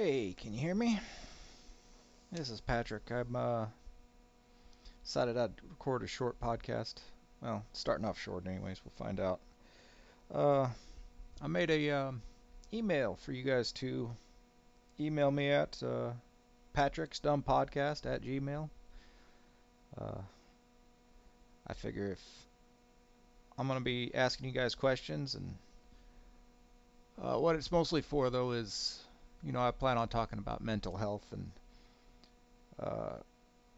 Hey, can you hear me? This is Patrick. I'm uh, decided I'd record a short podcast. Well, starting off short, anyways. We'll find out. Uh, I made a um, email for you guys to email me at uh, Patrick's Dumb Podcast at Gmail. Uh, I figure if I'm gonna be asking you guys questions, and uh, what it's mostly for though is you know, I plan on talking about mental health, and uh,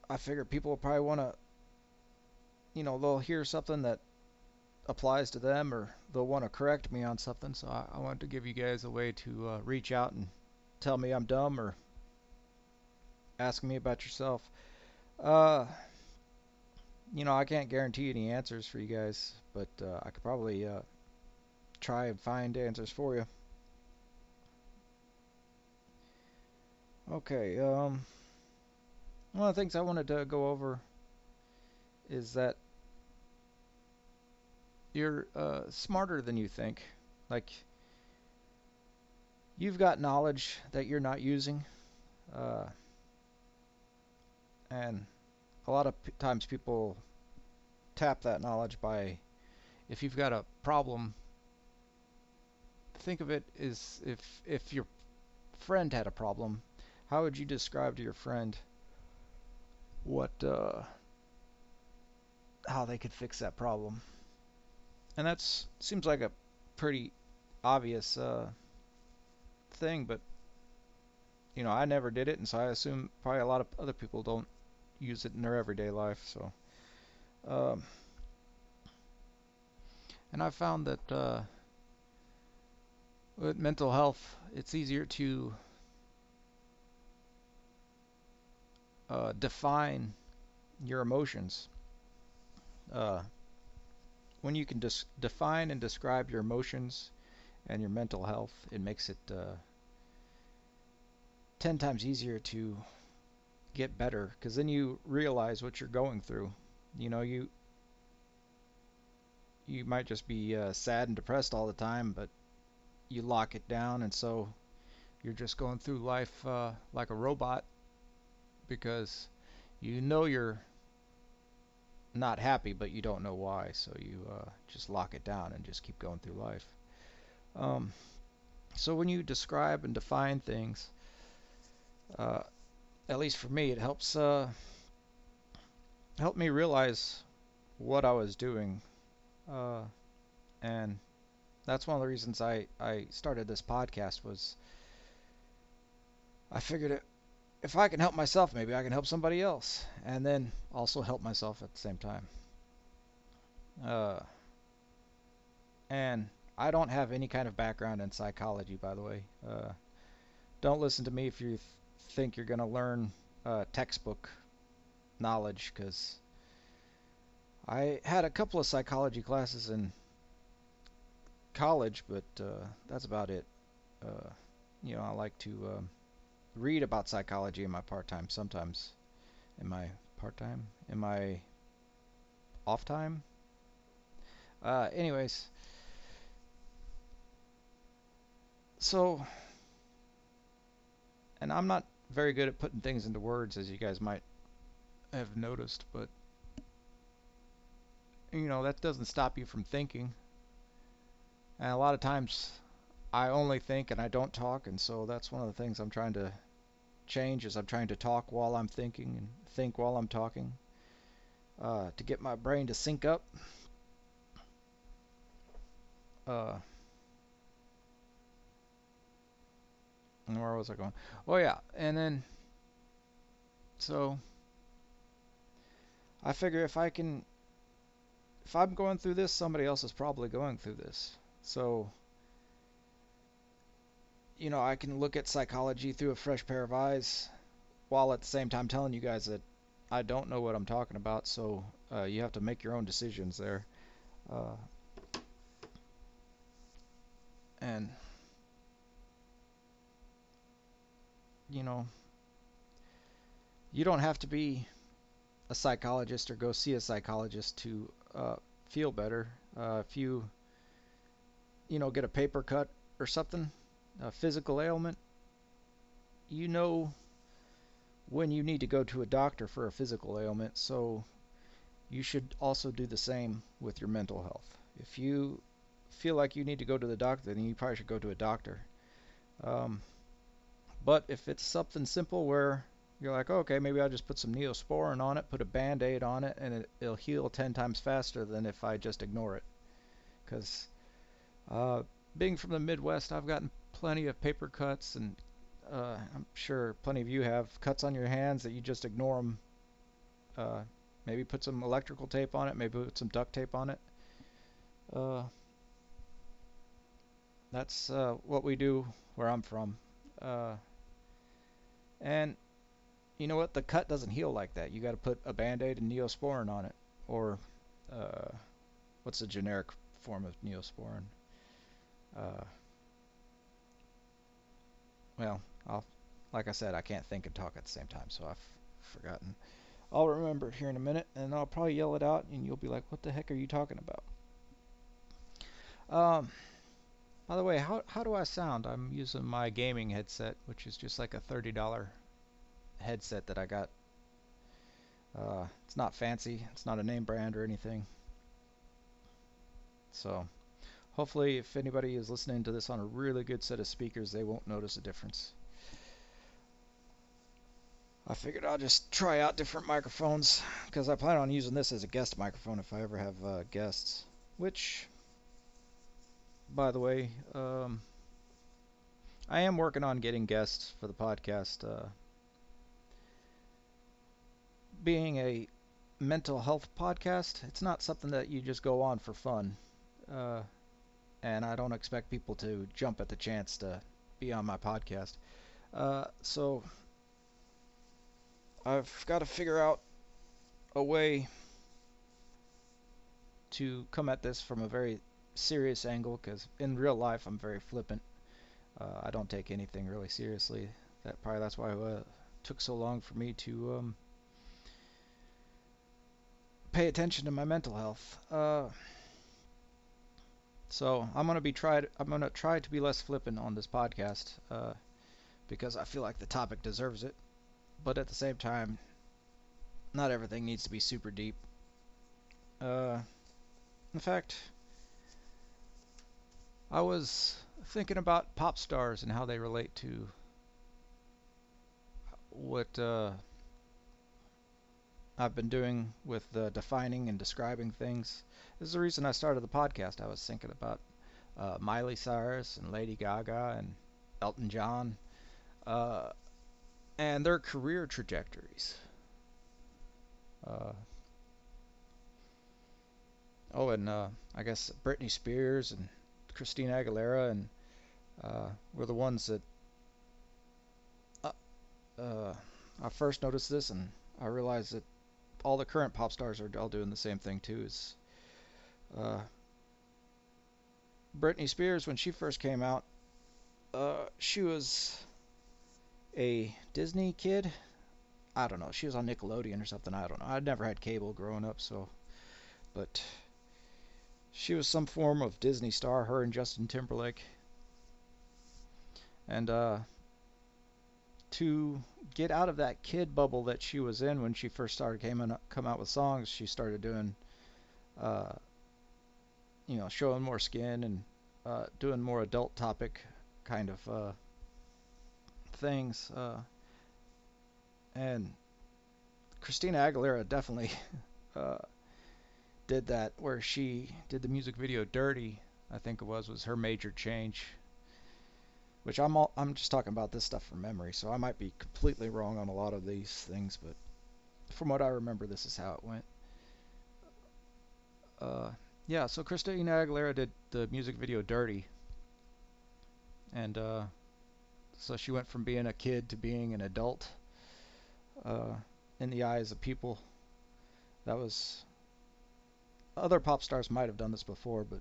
I figure people will probably want to, you know, they'll hear something that applies to them, or they'll want to correct me on something. So I, I wanted to give you guys a way to uh, reach out and tell me I'm dumb, or ask me about yourself. Uh, you know, I can't guarantee any answers for you guys, but uh, I could probably uh, try and find answers for you. Okay, um, one of the things I wanted to go over is that you're uh, smarter than you think. Like, you've got knowledge that you're not using. Uh, and a lot of times people tap that knowledge by, if you've got a problem, think of it as if, if your friend had a problem how would you describe to your friend what uh, how they could fix that problem? And that seems like a pretty obvious uh, thing, but you know I never did it, and so I assume probably a lot of other people don't use it in their everyday life. So, um, and I found that uh, with mental health, it's easier to uh, define your emotions. Uh, when you can define and describe your emotions and your mental health, it makes it uh, 10 times easier to get better because then you realize what you're going through. You know, you you might just be uh, sad and depressed all the time, but you lock it down, and so you're just going through life uh, like a robot because you know you're not happy, but you don't know why. So you uh, just lock it down and just keep going through life. Um, so when you describe and define things, uh, at least for me, it helps uh, help me realize what I was doing, uh, and that's one of the reasons I I started this podcast was I figured it if I can help myself, maybe I can help somebody else, and then also help myself at the same time. Uh, and I don't have any kind of background in psychology, by the way. Uh, don't listen to me if you th think you're going to learn uh, textbook knowledge, because I had a couple of psychology classes in college, but uh, that's about it. Uh, you know, I like to. Um, read about psychology in my part time sometimes. In my part time? In my off time? Uh, anyways, so, and I'm not very good at putting things into words, as you guys might have noticed, but you know that doesn't stop you from thinking. And a lot of times I only think and I don't talk, and so that's one of the things I'm trying to change is I'm trying to talk while I'm thinking and think while I'm talking uh, to get my brain to sync up. Uh, where was I going? Oh yeah, and then so I figure if I can if I'm going through this, somebody else is probably going through this. So you know, I can look at psychology through a fresh pair of eyes while at the same time telling you guys that I don't know what I'm talking about, so uh, you have to make your own decisions there. Uh, and, you know, you don't have to be a psychologist or go see a psychologist to uh, feel better. Uh, if you, you know, get a paper cut or something, a physical ailment, you know when you need to go to a doctor for a physical ailment, so you should also do the same with your mental health. If you feel like you need to go to the doctor, then you probably should go to a doctor. Um, but if it's something simple where you're like, okay, maybe I'll just put some neosporin on it, put a band aid on it, and it, will heal 10 times faster than if I just ignore it. Because uh, being from the Midwest, I've gotten plenty of paper cuts, and uh, I'm sure plenty of you have cuts on your hands that you just ignore them. Uh, maybe put some electrical tape on it, maybe put some duct tape on it. Uh, that's uh, what we do where I'm from. Uh, and you know what? The cut doesn't heal like that. You got to put a band-aid and neosporin on it, or uh, what's the generic form of neosporin? Well, I'll, like I said, I can't think and talk at the same time, so I've forgotten. I'll remember it here in a minute, and I'll probably yell it out, and you'll be like, "What the heck are you talking about?" Um, by the way, how how do I sound? I'm using my gaming headset, which is just like a thirty dollar headset that I got. Uh, it's not fancy. It's not a name brand or anything. So, hopefully, if anybody is listening to this on a really good set of speakers, they won't notice a difference. I figured I'll just try out different microphones because I plan on using this as a guest microphone if I ever have uh, guests. Which, by the way, um, I am working on getting guests for the podcast. Uh, being a mental health podcast, it's not something that you just go on for fun. Uh, and I don't expect people to jump at the chance to be on my podcast. Uh, so I've got to figure out a way to come at this from a very serious angle because in real life I'm very flippant. Uh, I don't take anything really seriously. That probably that's why it uh, took so long for me to um, pay attention to my mental health. Uh, so I'm gonna be tried. I'm gonna try to be less flippant on this podcast uh, because I feel like the topic deserves it. But at the same time, not everything needs to be super deep. Uh, in fact, I was thinking about pop stars and how they relate to what uh, I've been doing with uh, defining and describing things. This is the reason I started the podcast. I was thinking about uh, Miley Cyrus and Lady Gaga and Elton John uh, and their career trajectories. Uh, oh, and uh, I guess Britney Spears and Christina Aguilera and uh, were the ones that I first noticed this, and I realized that all the current pop stars are all doing the same thing too. Is uh, Britney Spears when she first came out, uh, she was a Disney kid. I don't know. She was on Nickelodeon or something. I don't know. I'd never had cable growing up, so but she was some form of Disney star. Her and Justin Timberlake. And uh, to get out of that kid bubble that she was in when she first started came in, come out with songs. She started doing, uh, you know, showing more skin and uh, doing more adult topic kind of uh, things. Uh, and Christina Aguilera definitely uh, did that, where she did the music video "Dirty." I think it was was her major change which I'm all, I'm just talking about this stuff from memory, so I might be completely wrong on a lot of these things, but from what I remember, this is how it went. Uh, yeah, so Christina Aguilera did the music video "Dirty," and uh, so she went from being a kid to being an adult uh, in the eyes of people. That was other pop stars might have done this before, but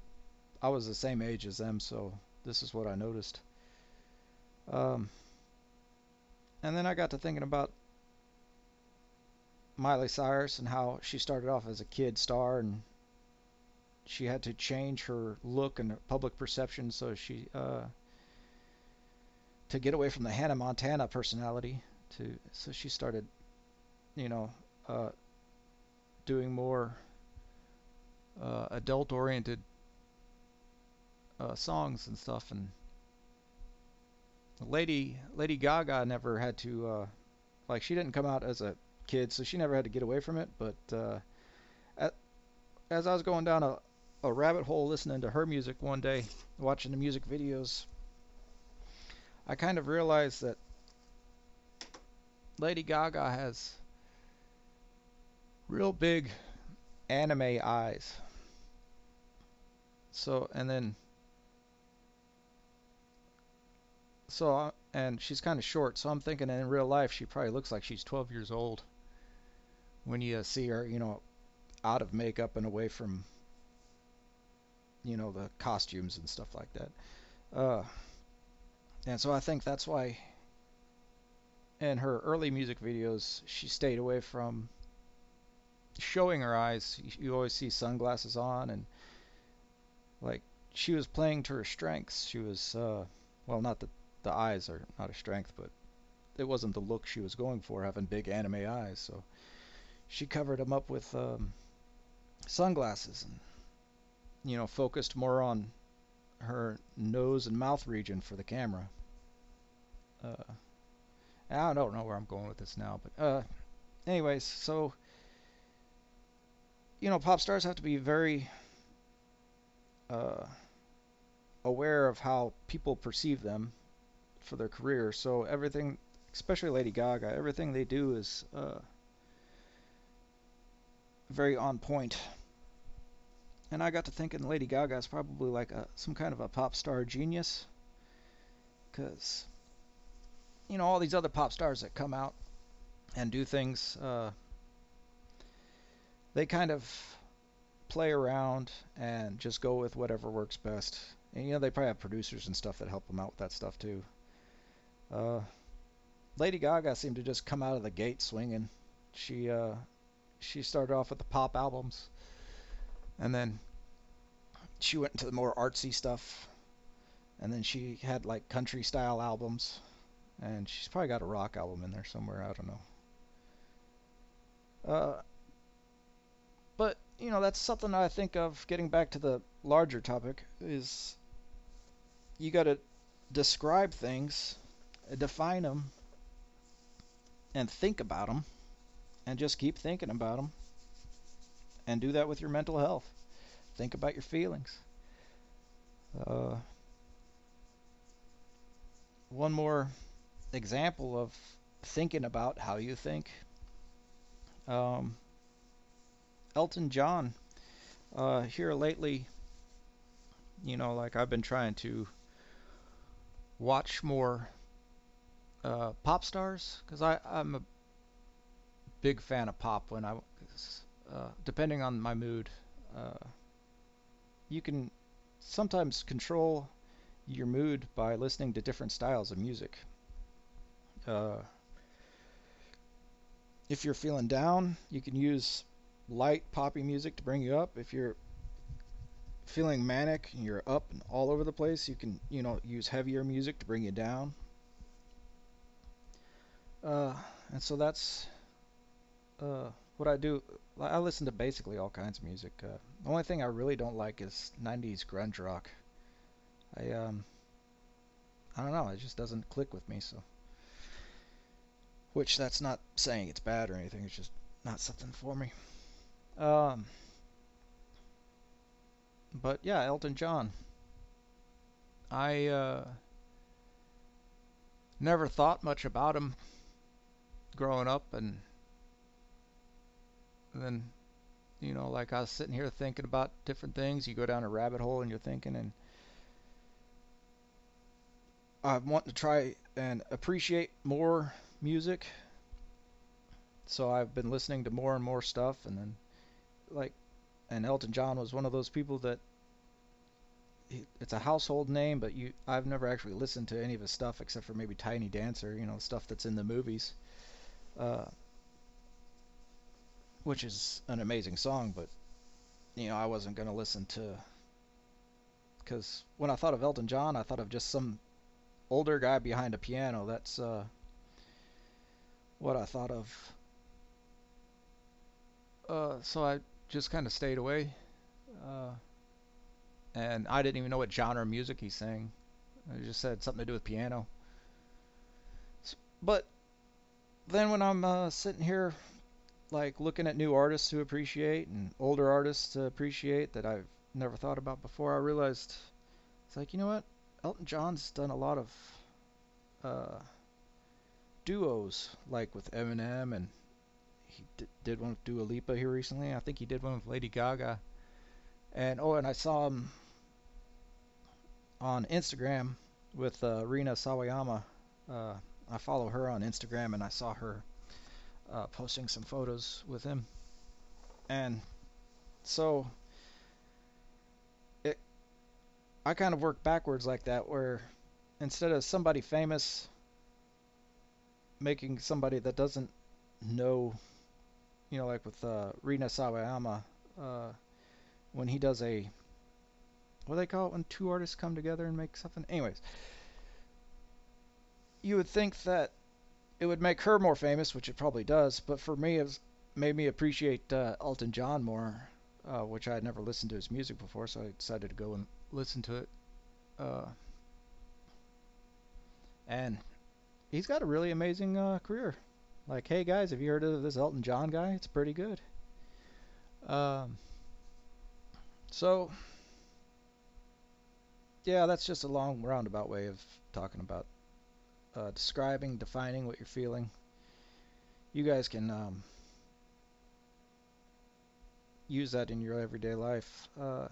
I was the same age as them, so this is what I noticed. Um, and then I got to thinking about Miley Cyrus and how she started off as a kid star and she had to change her look and public perception so she uh, to get away from the Hannah Montana personality. To so she started, you know, uh, doing more uh, adult-oriented uh, songs and stuff. And Lady Lady Gaga never had to uh, like she didn't come out as a kid, so she never had to get away from it. But uh, at, as I was going down a, a rabbit hole listening to her music one day, watching the music videos, I kind of realized that Lady Gaga has real big anime eyes. So, and then, so, and she's kind of short, so I'm thinking in real life she probably looks like she's 12 years old when you see her, you know, out of makeup and away from, you know, the costumes and stuff like that. Uh, and so I think that's why in her early music videos she stayed away from showing her eyes. You always see sunglasses on and like she was playing to her strengths. She was uh, well, not that the eyes are not a strength, but it wasn't the look she was going for, having big anime eyes. So she covered them up with um, sunglasses and you know focused more on her nose and mouth region for the camera. Uh, I don't know where I'm going with this now, but uh, anyways, so you know, pop stars have to be very uh, aware of how people perceive them for their career. So everything, especially Lady Gaga, everything they do is uh, very on point. And I got to thinking Lady Gaga is probably like a, some kind of a pop star genius. Because, you know, all these other pop stars that come out and do things, uh, they kind of play around and just go with whatever works best. And, you know, they probably have producers and stuff that help them out with that stuff too. Uh, Lady Gaga seemed to just come out of the gate swinging. She uh, she started off with the pop albums, and then she went into the more artsy stuff, and then she had like country style albums, and she's probably got a rock album in there somewhere. I don't know. Uh, but you know that's something I think of. Getting back to the larger topic is you got to describe things, define them, and think about them and just keep thinking about them and do that with your mental health. Think about your feelings. Uh, one more example of thinking about how you think. Um, Elton John uh, here lately you know like I've been trying to watch more uh, pop stars because I'm a big fan of pop when I, uh, depending on my mood, uh, you can sometimes control your mood by listening to different styles of music. Uh, if you're feeling down, you can use light poppy music to bring you up. If you're feeling manic and you're up and all over the place, you can, you know, use heavier music to bring you down. Uh, and so that's uh, what I do, I listen to basically all kinds of music. Uh, the only thing I really don't like is 90s grunge rock. I um, I don't know, it just doesn't click with me. So, which that's not saying it's bad or anything. It's just not something for me. Um, but yeah, Elton John. I uh, never thought much about him growing up and then you know like I was sitting here thinking about different things. You go down a rabbit hole and you're thinking and I want to try and appreciate more music. So I've been listening to more and more stuff and then like and Elton John was one of those people that it's a household name but you I've never actually listened to any of his stuff except for maybe Tiny Dancer you know stuff that's in the movies uh, which is an amazing song, but you know, I wasn't going to listen to because when I thought of Elton John, I thought of just some older guy behind a piano. That's uh, what I thought of. Uh, so I just kind of stayed away. Uh, and I didn't even know what genre of music he sang. It just said something to do with piano. But then when I'm uh, sitting here, like looking at new artists to appreciate and older artists to appreciate that I've never thought about before, I realized it's like, you know what? Elton John's done a lot of uh, duos, like with Eminem, and he d- did one with Dua Lipa here recently. I think he did one with Lady Gaga. And oh, and I saw him on Instagram with uh, Rina Sawayama. Uh, I follow her on Instagram, and I saw her uh, posting some photos with him. And so it, I kind of work backwards like that, where instead of somebody famous making somebody that doesn't know, you know, like with uh, Rina Sawayama, uh, when he does a what do they call it when two artists come together and make something? Anyways, you would think that it would make her more famous, which it probably does. But for me, it's made me appreciate uh, Elton John more, uh, which I had never listened to his music before, so I decided to go and listen to it. Uh, and he's got a really amazing uh, career. Like, hey guys, have you heard of this Elton John guy? It's pretty good. Um, so, yeah, that's just a long roundabout way of talking about uh, describing, defining what you're feeling. You guys can um, use that in your everyday life, uh,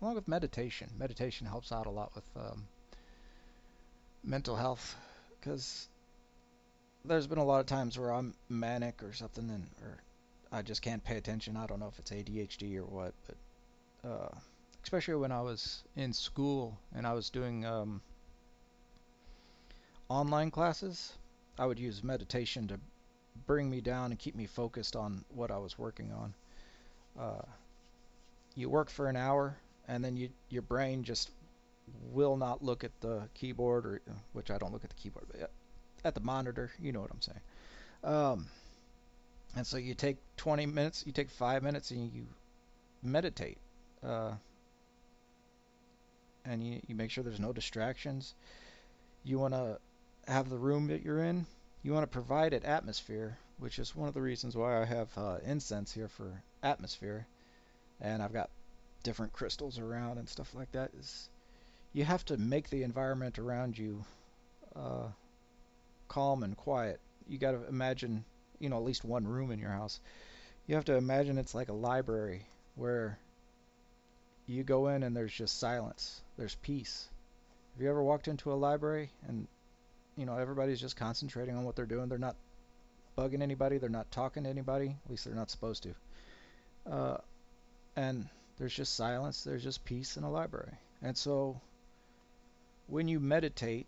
along with meditation. Meditation helps out a lot with um, mental health because there's been a lot of times where I'm manic or something, and or I just can't pay attention. I don't know if it's ADHD or what, but uh, especially when I was in school and I was doing um, online classes, I would use meditation to bring me down and keep me focused on what I was working on. Uh, you work for an hour, and then you your brain just will not look at the keyboard, or which I don't look at the keyboard, but at the monitor. You know what I'm saying. Um, and so you take 20 minutes, you take five minutes, and you meditate. Uh, and you, you make sure there's no distractions. You want to have the room that you're in, you want to provide it atmosphere, which is one of the reasons why I have uh, incense here for atmosphere, and I've got different crystals around and stuff like that. Is you have to make the environment around you uh, calm and quiet. You got to imagine, you know, at least one room in your house. You have to imagine it's like a library where you go in and there's just silence. There's peace. Have you ever walked into a library and you know, everybody's just concentrating on what they're doing. They're not bugging anybody. They're not talking to anybody. At least they're not supposed to. Uh, and there's just silence. There's just peace in a library. And so when you meditate,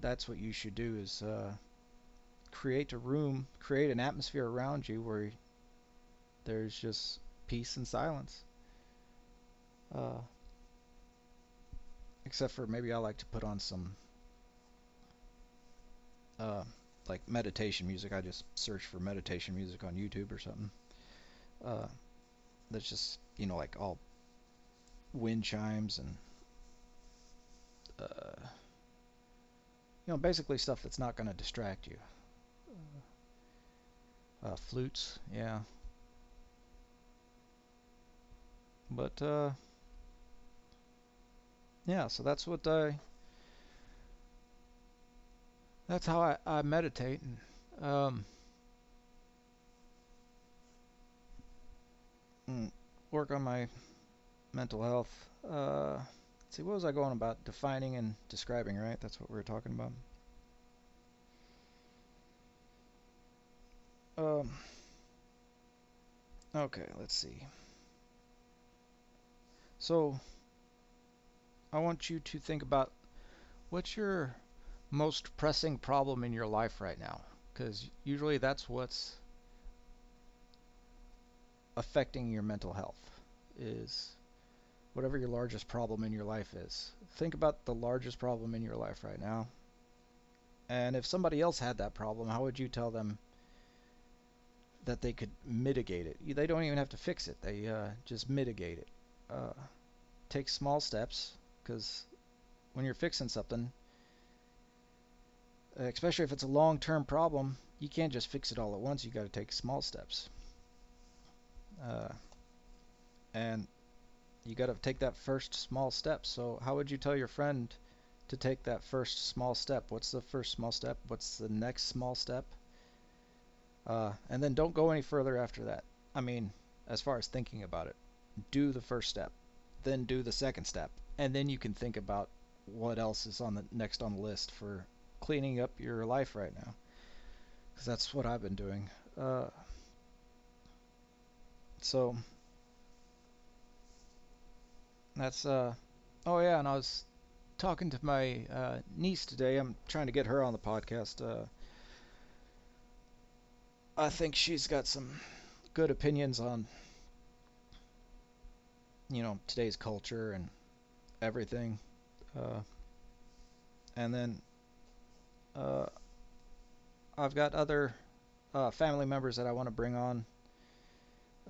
that's what you should do is uh, create a room, create an atmosphere around you where there's just peace and silence. Uh, except for maybe I like to put on some uh, like meditation music. I just search for meditation music on YouTube or something. Uh, that's just you know like all wind chimes and uh, you know basically stuff that's not going to distract you. Uh, flutes, yeah. But uh, yeah, so that's what I that's how I, I meditate and um, mm, work on my mental health. Uh, see, what was I going about? Defining and describing, right? That's what we were talking about. Um, okay, let's see. So, I want you to think about what's your most pressing problem in your life right now because usually that's what's affecting your mental health is whatever your largest problem in your life is think about the largest problem in your life right now And if somebody else had that problem, how would you tell them that they could mitigate it? They don't even have to fix it. They uh, just mitigate it. Uh, take small steps because when you're fixing something, especially if it's a long-term problem, you can't just fix it all at once. You got to take small steps. Uh, and you got to take that first small step. So how would you tell your friend to take that first small step? What's the first small step? What's the next small step? Uh, and then don't go any further after that. I mean, as far as thinking about it, do the first step, then do the second step, and then you can think about what else is on the next on the list for cleaning up your life right now. Because that's what I've been doing. Uh, so that's uh oh yeah, and I was talking to my uh, niece today. I'm trying to get her on the podcast. Uh, I think she's got some good opinions on you know today's culture and everything. Uh, and then uh, I've got other uh, family members that I want to bring on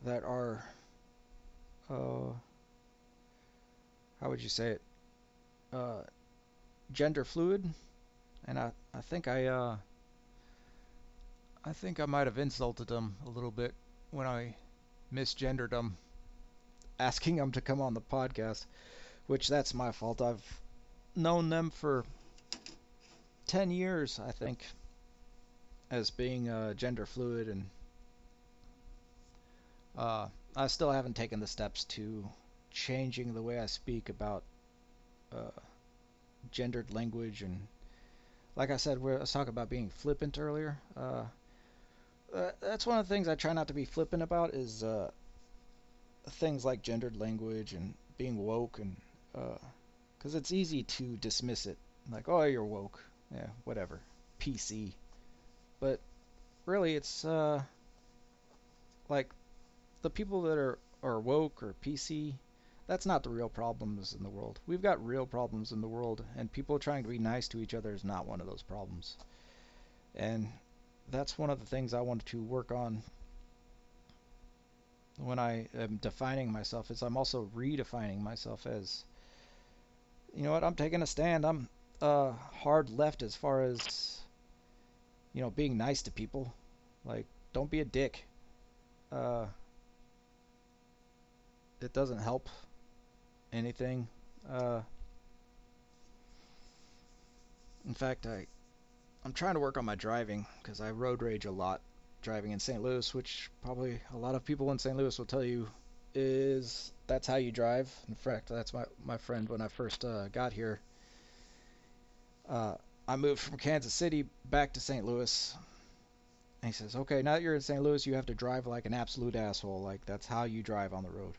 that are uh, how would you say it? Uh, gender fluid, and I I think I uh, I think I might have insulted them a little bit when I misgendered them, asking them to come on the podcast, which that's my fault. I've known them for 10 years, I think, as being uh, gender fluid, and uh, I still haven't taken the steps to changing the way I speak about uh, gendered language and like I said, we was talking about being flippant earlier. Uh, uh, that's one of the things I try not to be flippant about is uh, things like gendered language and being woke, and because it's easy to dismiss it, like, oh, you're woke, yeah, whatever, PC. But really, it's uh, like the people that are are woke or PC that's not the real problems in the world. We've got real problems in the world, and people trying to be nice to each other is not one of those problems. And that's one of the things I wanted to work on when I am defining myself is I'm also redefining myself as you know what I'm taking a stand I'm uh, hard left as far as you know being nice to people like don't be a dick uh, it doesn't help anything. Uh, in fact, I I'm trying to work on my driving because I road rage a lot driving in St. Louis, which probably a lot of people in St. Louis will tell you is that's how you drive. In fact, that's my my friend when I first uh, got here. Uh, I moved from Kansas City back to St. Louis. And he says, "Okay, now that you're in St. Louis, you have to drive like an absolute asshole. Like that's how you drive on the road."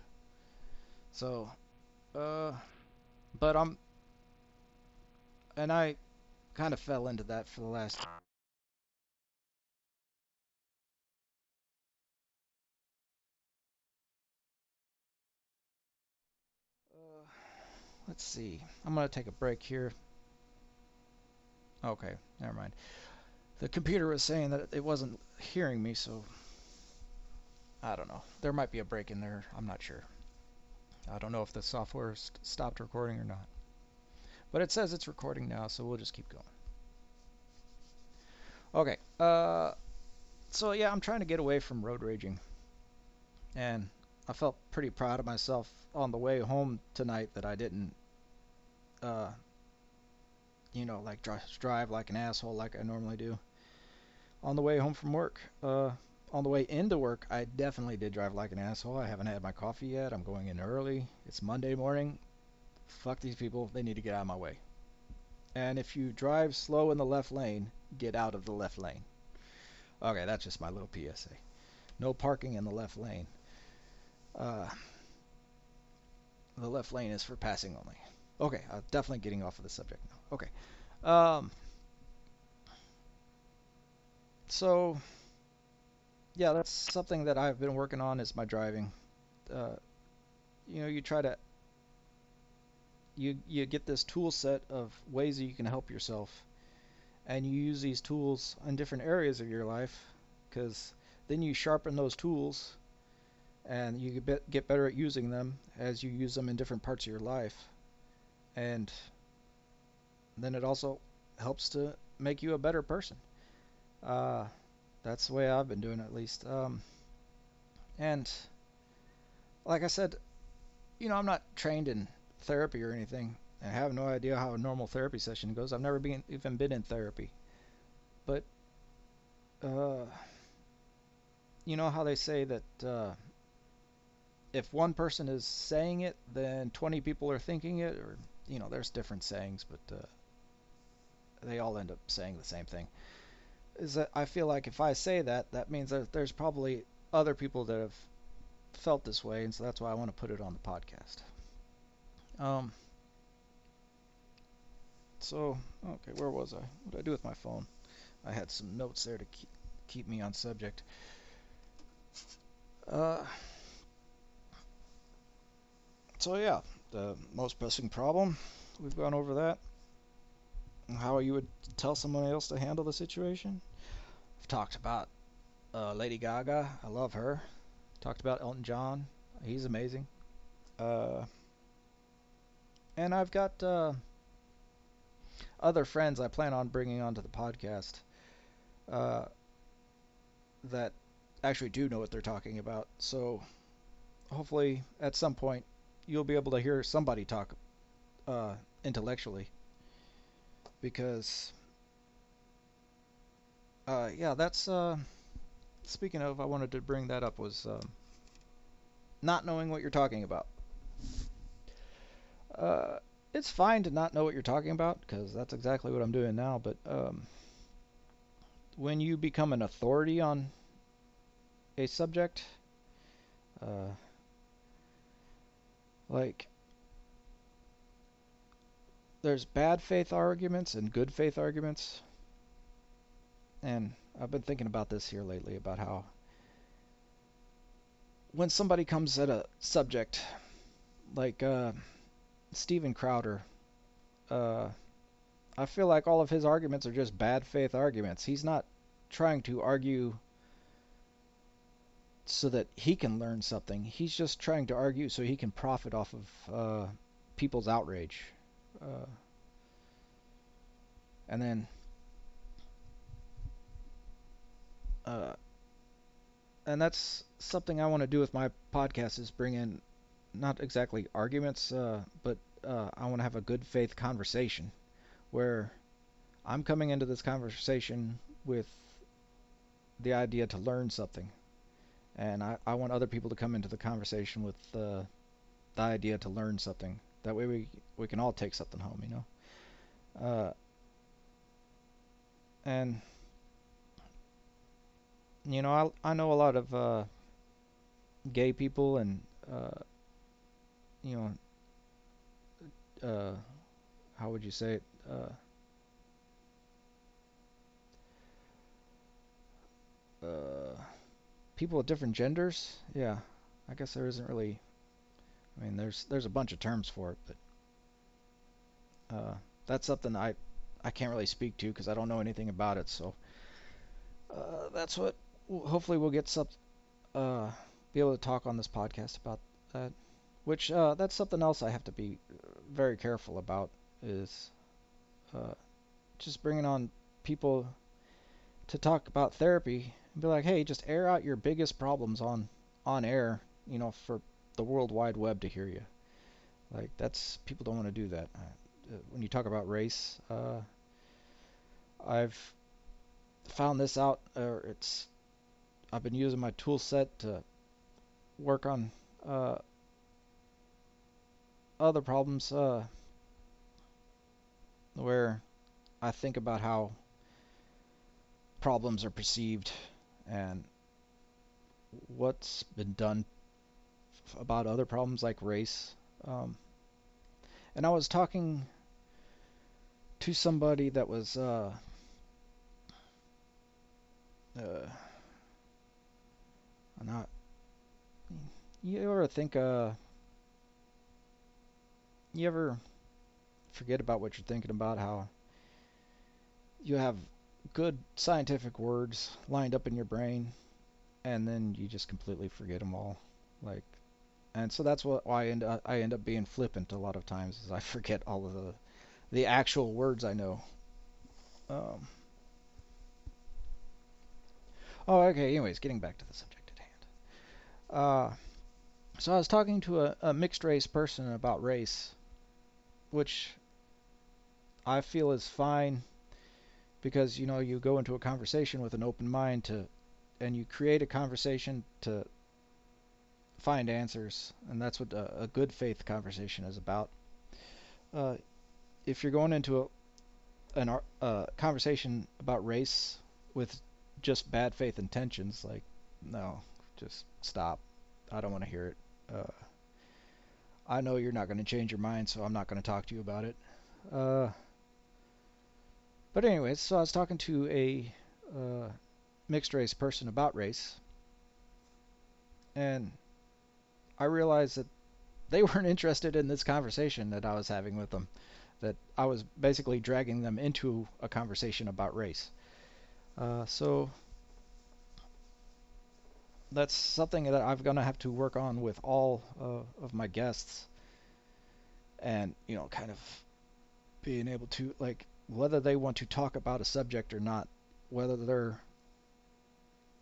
So uh, but I'm, and I kind of fell into that for the last. Uh, let's see. I'm gonna take a break here. Okay, never mind. The computer was saying that it wasn't hearing me, so I don't know. There might be a break in there. I'm not sure. I don't know if the software st stopped recording or not. But it says it's recording now, so we'll just keep going. Okay, uh, so yeah, I'm trying to get away from road raging. And I felt pretty proud of myself on the way home tonight that I didn't, uh, you know, like dri drive like an asshole like I normally do. On the way home from work, uh, on the way into work, I definitely did drive like an asshole. I haven't had my coffee yet. I'm going in early. It's Monday morning. Fuck these people. They need to get out of my way. And if you drive slow in the left lane, get out of the left lane. Okay, that's just my little PSA. No parking in the left lane. Uh, the left lane is for passing only. Okay, I'm definitely getting off of the subject now. Okay. Um, so yeah, that's something that I've been working on is my driving. Uh, you know, you try to you you get this tool set of ways that you can help yourself, and you use these tools in different areas of your life because then you sharpen those tools and you get better at using them as you use them in different parts of your life and then it also helps to make you a better person. Uh, that's the way I've been doing it, at least. Um, and like I said you know I'm not trained in therapy or anything. I have no idea how a normal therapy session goes. I've never been even been in therapy. But uh, you know how they say that uh, if one person is saying it, then 20 people are thinking it, or you know, there's different sayings, but uh, they all end up saying the same thing. Is that I feel like if I say that, that means that there's probably other people that have felt this way, and so that's why I want to put it on the podcast. Um. So, okay, where was I? What did I do with my phone? I had some notes there to keep keep me on subject. Uh, so yeah, the most pressing problem, we've gone over that. How you would tell someone else to handle the situation. I've talked about uh, Lady Gaga. I love her. Talked about Elton John. He's amazing. Uh, and I've got uh, other friends I plan on bringing onto the podcast uh, that actually do know what they're talking about. So hopefully at some point you'll be able to hear somebody talk uh, intellectually because uh, yeah that's uh, speaking of I wanted to bring that up was um, not knowing what you're talking about uh, it's fine to not know what you're talking about because that's exactly what I'm doing now but um, when you become an authority on a subject. Uh, like, there's bad faith arguments and good faith arguments. And I've been thinking about this here lately about how when somebody comes at a subject like uh, Steven Crowder, uh, I feel like all of his arguments are just bad faith arguments. He's not trying to argue so that he can learn something. He's just trying to argue so he can profit off of uh, people's outrage. Uh, and then, uh, and that's something I want to do with my podcast is bring in not exactly arguments, uh, but uh, I want to have a good faith conversation where I'm coming into this conversation with the idea to learn something and I, I want other people to come into the conversation with uh, the idea to learn something. That way we we can all take something home, you know. Uh, and you know, I I know a lot of uh, gay people and uh, you know, uh, how would you say it? Uh, uh, people with different genders, yeah, I guess there isn't really. I mean, there's there's a bunch of terms for it, but uh, that's something I I can't really speak to because I don't know anything about it. So uh, that's what. Hopefully, we'll get some uh, be able to talk on this podcast about that. Which uh, that's something else I have to be very careful about is uh, just bringing on people to talk about therapy be like, hey, just air out your biggest problems on on air, you know, for the World Wide Web to hear you. Like that's people don't want to do that. Uh, when you talk about race, uh, I've found this out. Or it's I've been using my tool set to work on uh, other problems uh, where I think about how problems are perceived and what's been done about other problems like race. Um, and I was talking to somebody that was uh, uh, not. You ever think uh, you ever forget about what you're thinking about? How you have good scientific words lined up in your brain, and then you just completely forget them all. Like, and so that's what why I end up, I end up being flippant a lot of times, is I forget all of the the actual words I know. Um, oh, okay. Anyways, getting back to the subject at hand. Uh, so I was talking to a, a mixed race person about race, which I feel is fine because you know you go into a conversation with an open mind to and you create a conversation to find answers and that's what a, a good faith conversation is about. Uh, if you're going into a an a conversation about race with just bad faith intentions like no just stop. I don't want to hear it. Uh, i know you're not going to change your mind so i'm not going to talk to you about it. Uh, but anyways, so I was talking to a uh, mixed race person about race, and I realized that they weren't interested in this conversation that I was having with them. That I was basically dragging them into a conversation about race. Uh, so that's something that I'm gonna have to work on with all uh, of my guests, and you know, kind of being able to like whether they want to talk about a subject or not, whether they're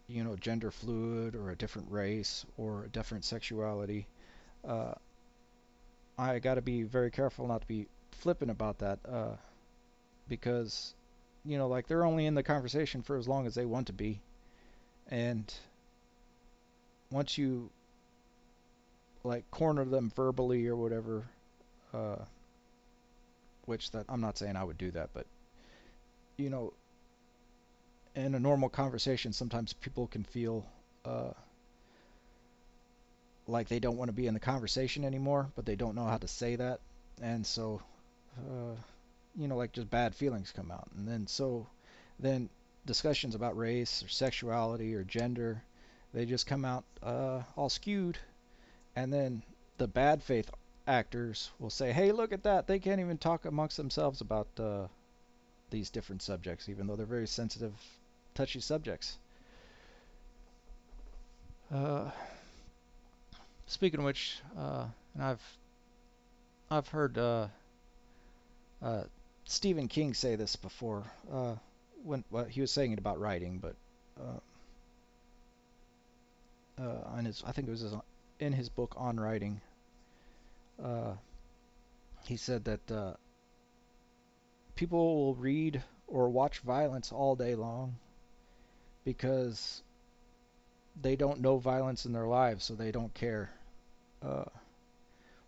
you know gender fluid or a different race or a different sexuality, uh, I got to be very careful not to be flippant about that uh, because you know like they're only in the conversation for as long as they want to be, and once you like corner them verbally or whatever. Uh, which that I'm not saying I would do that, but you know, in a normal conversation, sometimes people can feel uh, like they don't want to be in the conversation anymore, but they don't know how to say that, and so, uh, you know, like just bad feelings come out, and then so, then discussions about race or sexuality or gender, they just come out uh, all skewed, and then the bad faith actors will say, "Hey, look at that! They can't even talk amongst themselves about uh, these different subjects, even though they're very sensitive, touchy subjects." Uh, speaking of which, uh, and I've I've heard uh, uh, Stephen King say this before uh, when well, he was saying it about writing, but on his I think it was in his book on writing uh, he said that uh, people will read or watch violence all day long because they don't know violence in their lives, so they don't care. Uh,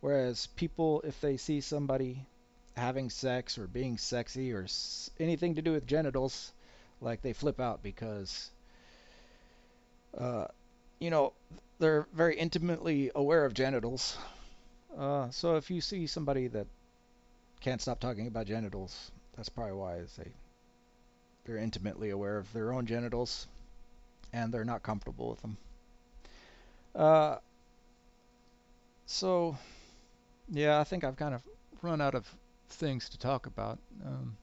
whereas people, if they see somebody having sex or being sexy or s- anything to do with genitals, like they flip out because, uh, you know, they're very intimately aware of genitals uh, so if you see somebody that can't stop talking about genitals, that's probably why they they're intimately aware of their own genitals and they're not comfortable with them. Uh, so yeah, I think I've kind of run out of things to talk about. Um,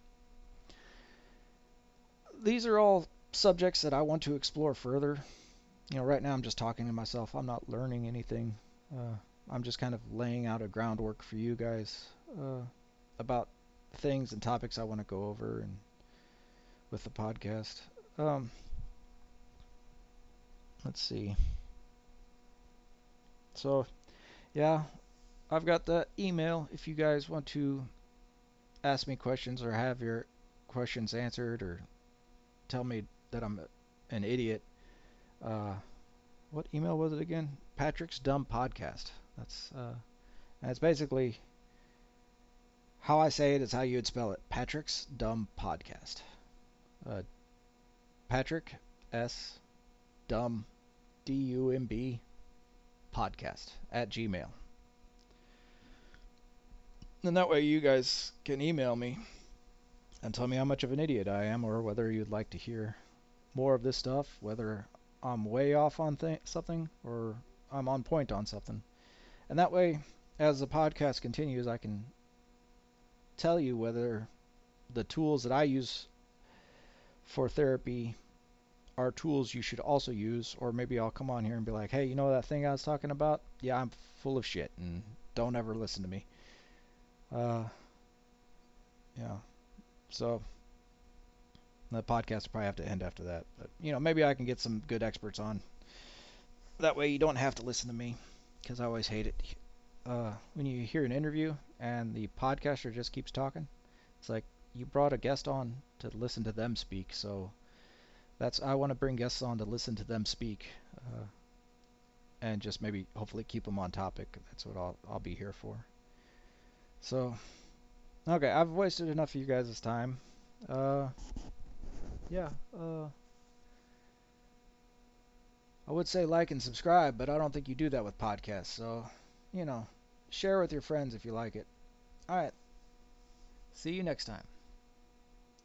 these are all subjects that I want to explore further. You know, right now I'm just talking to myself. I'm not learning anything. Uh, I'm just kind of laying out a groundwork for you guys uh, about things and topics I want to go over and with the podcast. Um, let's see. So, yeah, I've got the email if you guys want to ask me questions or have your questions answered or tell me that I'm an idiot. Uh, what email was it again? Patrick's Dumb Podcast. That's uh, that's basically how I say it is how you would spell it. Patrick's Dumb Podcast. Uh, Patrick S. Dumb D U M B podcast at Gmail. And that way you guys can email me and tell me how much of an idiot I am or whether you'd like to hear more of this stuff, whether I'm way off on th- something or I'm on point on something. And that way, as the podcast continues, I can tell you whether the tools that I use for therapy are tools you should also use, or maybe I'll come on here and be like, hey, you know that thing I was talking about? Yeah, I'm full of shit, and don't ever listen to me. Uh, yeah. So the podcast will probably have to end after that. But you know, maybe I can get some good experts on. That way, you don't have to listen to me, because I always hate it. Uh, when you hear an interview and the podcaster just keeps talking, it's like you brought a guest on to listen to them speak. So that's I want to bring guests on to listen to them speak, uh, and just maybe hopefully keep them on topic. That's what I'll I'll be here for. So, okay, I've wasted enough of you guys' time. Uh, yeah. Uh, I would say like and subscribe, but I don't think you do that with podcasts. So, you know, share with your friends if you like it. All right. See you next time.